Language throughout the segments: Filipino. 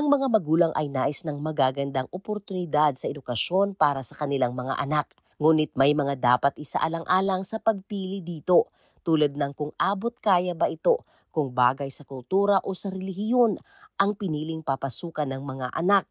Ang mga magulang ay nais ng magagandang oportunidad sa edukasyon para sa kanilang mga anak. Ngunit may mga dapat isaalang-alang sa pagpili dito, tulad ng kung abot kaya ba ito, kung bagay sa kultura o sa relihiyon ang piniling papasukan ng mga anak.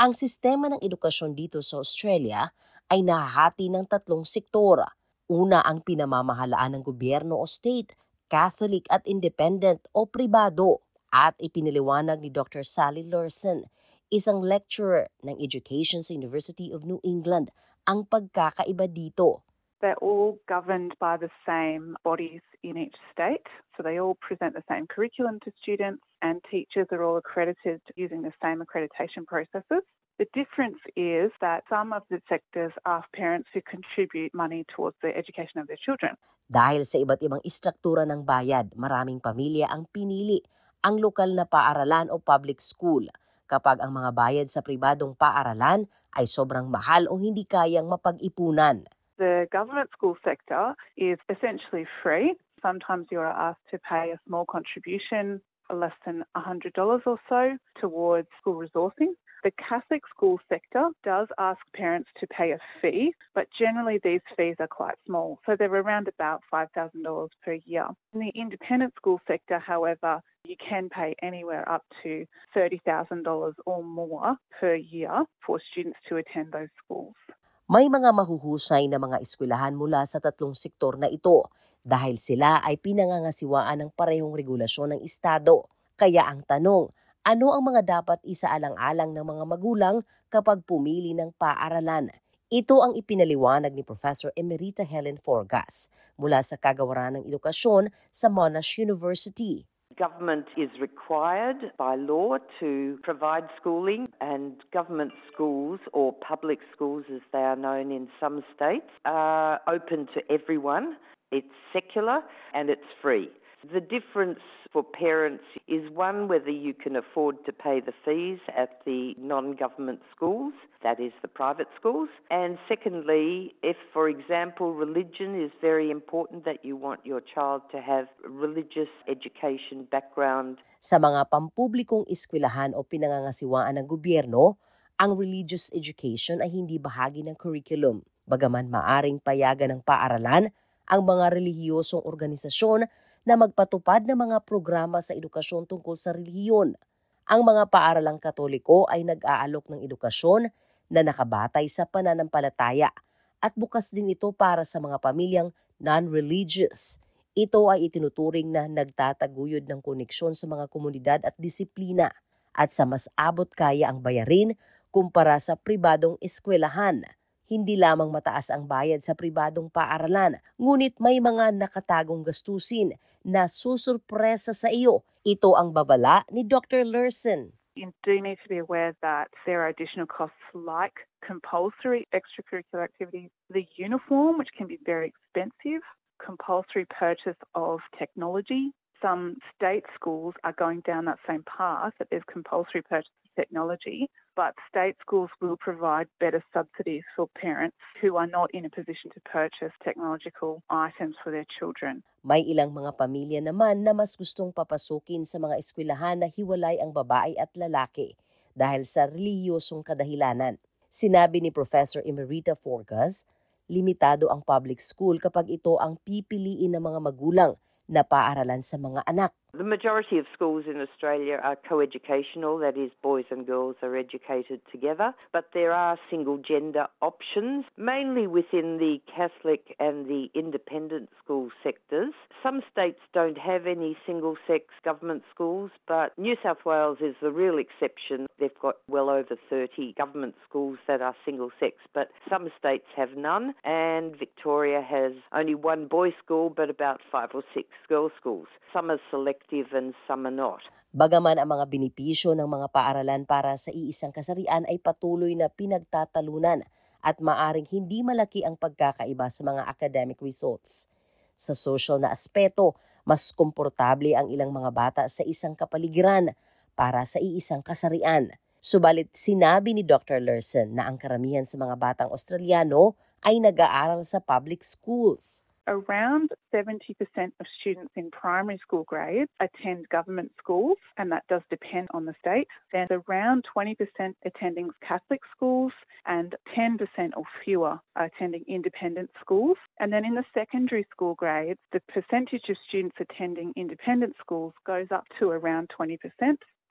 Ang sistema ng edukasyon dito sa Australia ay nahahati ng tatlong sektor. Una ang pinamamahalaan ng gobyerno o state, Catholic at independent o pribado at ipiniliwanag ni Dr. Sally Lurson, isang lecturer ng education sa University of New England, ang pagkakaiba dito. They're all governed by the same bodies in each state. So they all present the same curriculum to students, and teachers are all accredited using the same accreditation processes. The difference is that some of the sectors ask parents to contribute money towards the education of their children. Dahil sa iba't ibang istruktura ng bayad, maraming pamilya ang pinili ang lokal na paaralan o public school kapag ang mga bayad sa pribadong paaralan ay sobrang mahal o hindi kayang mapag-ipunan. The government school sector is essentially free. Sometimes you are asked to pay a small contribution, less than $100 or so, towards school resourcing. The Catholic school sector does ask parents to pay a fee, but generally these fees are quite small, so they're around about $5,000 per year. In the independent school sector, however, you can pay anywhere up to $30,000 or more per year for students to attend those schools. May mga mahuhusay na mga eskwelahan mula sa tatlong sektor na ito dahil sila ay pinangangasiwaan ng parehong regulasyon ng Estado. Kaya ang tanong, ano ang mga dapat isaalang-alang ng mga magulang kapag pumili ng paaralan? Ito ang ipinaliwanag ni Professor Emerita Helen Forgas mula sa Kagawaran ng Edukasyon sa Monash University. Government is required by law to provide schooling, and government schools, or public schools as they are known in some states, are open to everyone. It's secular and it's free. The difference for parents is one, whether you can afford to pay the fees at the non government schools, that is the private schools. And secondly, if, for example, religion is very important, that you want your child to have religious education background. Sa mga pampublikong eskwelahan o pinangangasiwaan ng gobyerno, ang religious education ay hindi bahagi ng curriculum. Bagaman maaring payagan ng paaralan ang mga relihiyosong organisasyon na magpatupad ng mga programa sa edukasyon tungkol sa relihiyon. Ang mga paaralang katoliko ay nag-aalok ng edukasyon na nakabatay sa pananampalataya at bukas din ito para sa mga pamilyang non-religious. Ito ay itinuturing na nagtataguyod ng koneksyon sa mga komunidad at disiplina at sa mas abot kaya ang bayarin kumpara sa pribadong eskwelahan hindi lamang mataas ang bayad sa pribadong paaralan, ngunit may mga nakatagong gastusin na susurpresa sa iyo. Ito ang babala ni Dr. Lurson. You do need to be aware that there are additional costs like compulsory extracurricular activities, the uniform, which can be very expensive, compulsory purchase of technology. Some state schools are going down that same path that there's compulsory purchase technology, but state schools will provide better subsidies for parents who are not in a position to purchase technological items for their children. May ilang mga pamilya naman na mas gustong papasukin sa mga eskwelahan na hiwalay ang babae at lalaki dahil sa reliyosong kadahilanan. Sinabi ni Professor Emerita Forgas, limitado ang public school kapag ito ang pipiliin ng mga magulang na paaralan sa mga anak. The majority of schools in Australia are co-educational, that is, boys and girls are educated together, but there are single gender options, mainly within the Catholic and the independent school sectors. Some states don't have any single sex government schools, but New South Wales is the real exception. They've got well over 30 government schools that are single sex, but some states have none, and Victoria has only one boys' school, but about five or six girls' schools. Some are select effective and some are not. Bagaman ang mga benepisyo ng mga paaralan para sa iisang kasarian ay patuloy na pinagtatalunan at maaring hindi malaki ang pagkakaiba sa mga academic results. Sa social na aspeto, mas komportable ang ilang mga bata sa isang kapaligiran para sa iisang kasarian. Subalit sinabi ni Dr. Lerson na ang karamihan sa mga batang Australiano ay nag-aaral sa public schools. Around 70% of students in primary school grades attend government schools, and that does depend on the state. Then around 20% attending Catholic schools, and 10% or fewer are attending independent schools. And then in the secondary school grades, the percentage of students attending independent schools goes up to around 20%.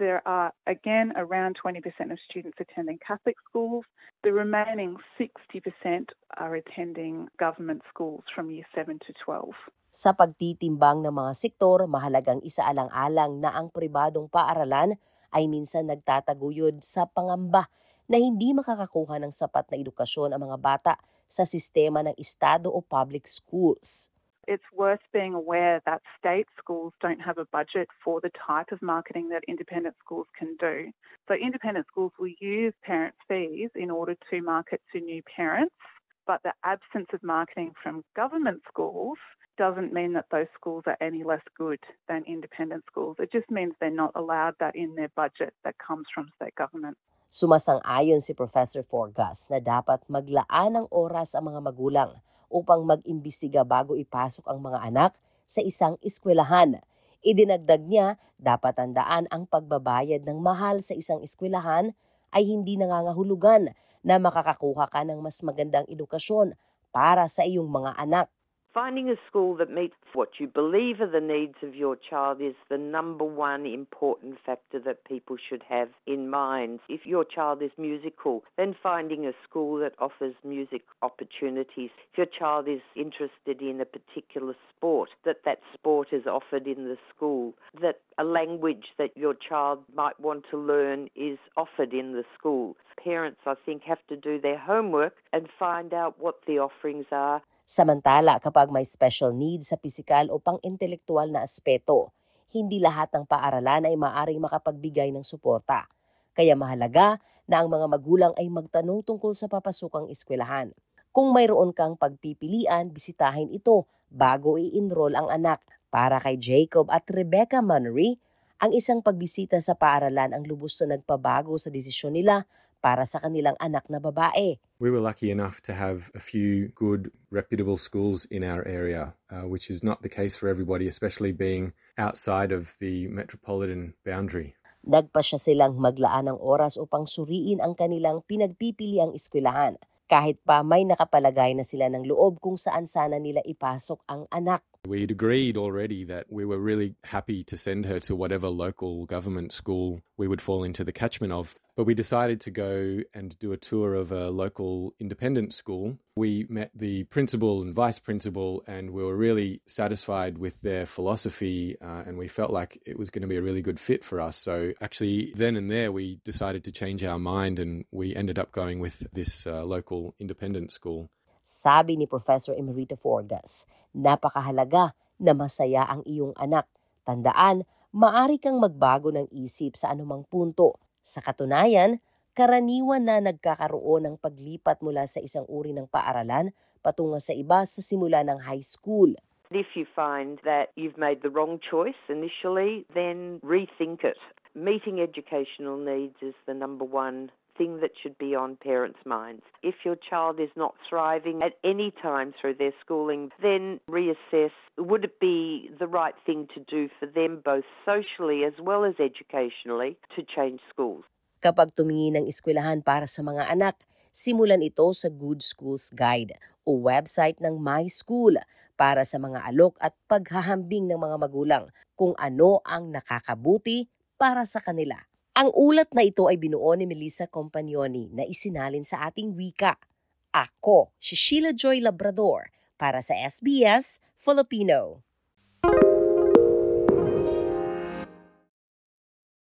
There are again around 20% of students attending Catholic schools. The remaining 60% are attending government schools from year 7 to 12. Sa pagtitimbang ng mga sektor, mahalagang isaalang-alang na ang pribadong paaralan ay minsan nagtataguyod sa pangamba na hindi makakakuha ng sapat na edukasyon ang mga bata sa sistema ng estado o public schools. It's worth being aware that state schools don't have a budget for the type of marketing that independent schools can do. So, independent schools will use parent fees in order to market to new parents, but the absence of marketing from government schools doesn't mean that those schools are any less good than independent schools. It just means they're not allowed that in their budget that comes from state government. Sumasang-ayon si Professor Forgas na dapat maglaan ng oras ang mga magulang upang mag-imbestiga bago ipasok ang mga anak sa isang eskwelahan. Idinagdag niya, dapat tandaan ang pagbabayad ng mahal sa isang eskwelahan ay hindi nangangahulugan na makakakuha ka ng mas magandang edukasyon para sa iyong mga anak. Finding a school that meets what you believe are the needs of your child is the number one important factor that people should have in mind. If your child is musical, then finding a school that offers music opportunities. If your child is interested in a particular sport, that that sport is offered in the school. That a language that your child might want to learn is offered in the school. Parents, I think, have to do their homework and find out what the offerings are Samantala, kapag may special needs sa pisikal o pang-intelektual na aspeto, hindi lahat ng paaralan ay maaring makapagbigay ng suporta. Kaya mahalaga na ang mga magulang ay magtanong tungkol sa papasukang eskwelahan. Kung mayroon kang pagpipilian, bisitahin ito bago i-enroll ang anak. Para kay Jacob at Rebecca Mannery, ang isang pagbisita sa paaralan ang lubos na nagpabago sa desisyon nila para sa kanilang anak na babae. We were lucky enough to have a few good, reputable schools in our area, uh, which is not the case for everybody, especially being outside of the metropolitan boundary. Nagpa siya silang maglaan ng oras upang suriin ang kanilang pinagpipiliang eskwelahan. Kahit pa may nakapalagay na sila ng loob kung saan sana nila ipasok ang anak. We'd agreed already that we were really happy to send her to whatever local government school we would fall into the catchment of. But we decided to go and do a tour of a local independent school. We met the principal and vice principal, and we were really satisfied with their philosophy, uh, and we felt like it was going to be a really good fit for us. So, actually, then and there, we decided to change our mind, and we ended up going with this uh, local independent school. Sabi ni Professor Emerita Forgas, napakahalaga na masaya ang iyong anak. Tandaan, maari kang magbago ng isip sa anumang punto. Sa katunayan, karaniwan na nagkakaroon ng paglipat mula sa isang uri ng paaralan patungo sa iba sa simula ng high school. If you find that you've made the wrong choice initially, then rethink it. Meeting educational needs is the number one thing that should be on parents' minds. If your child is not thriving at any time through their schooling, then reassess would it be the right thing to do for them, both socially as well as educationally, to change schools. Kapag tumingin ng eskwelahan para sa mga anak, simulan ito sa Good Schools Guide o website ng My School para sa mga alok at paghahambing ng mga magulang kung ano ang nakakabuti para sa kanila. Ang ulat na ito ay binuo ni Melissa Compagnoni na isinalin sa ating wika. Ako, si Sheila Joy Labrador para sa SBS Filipino.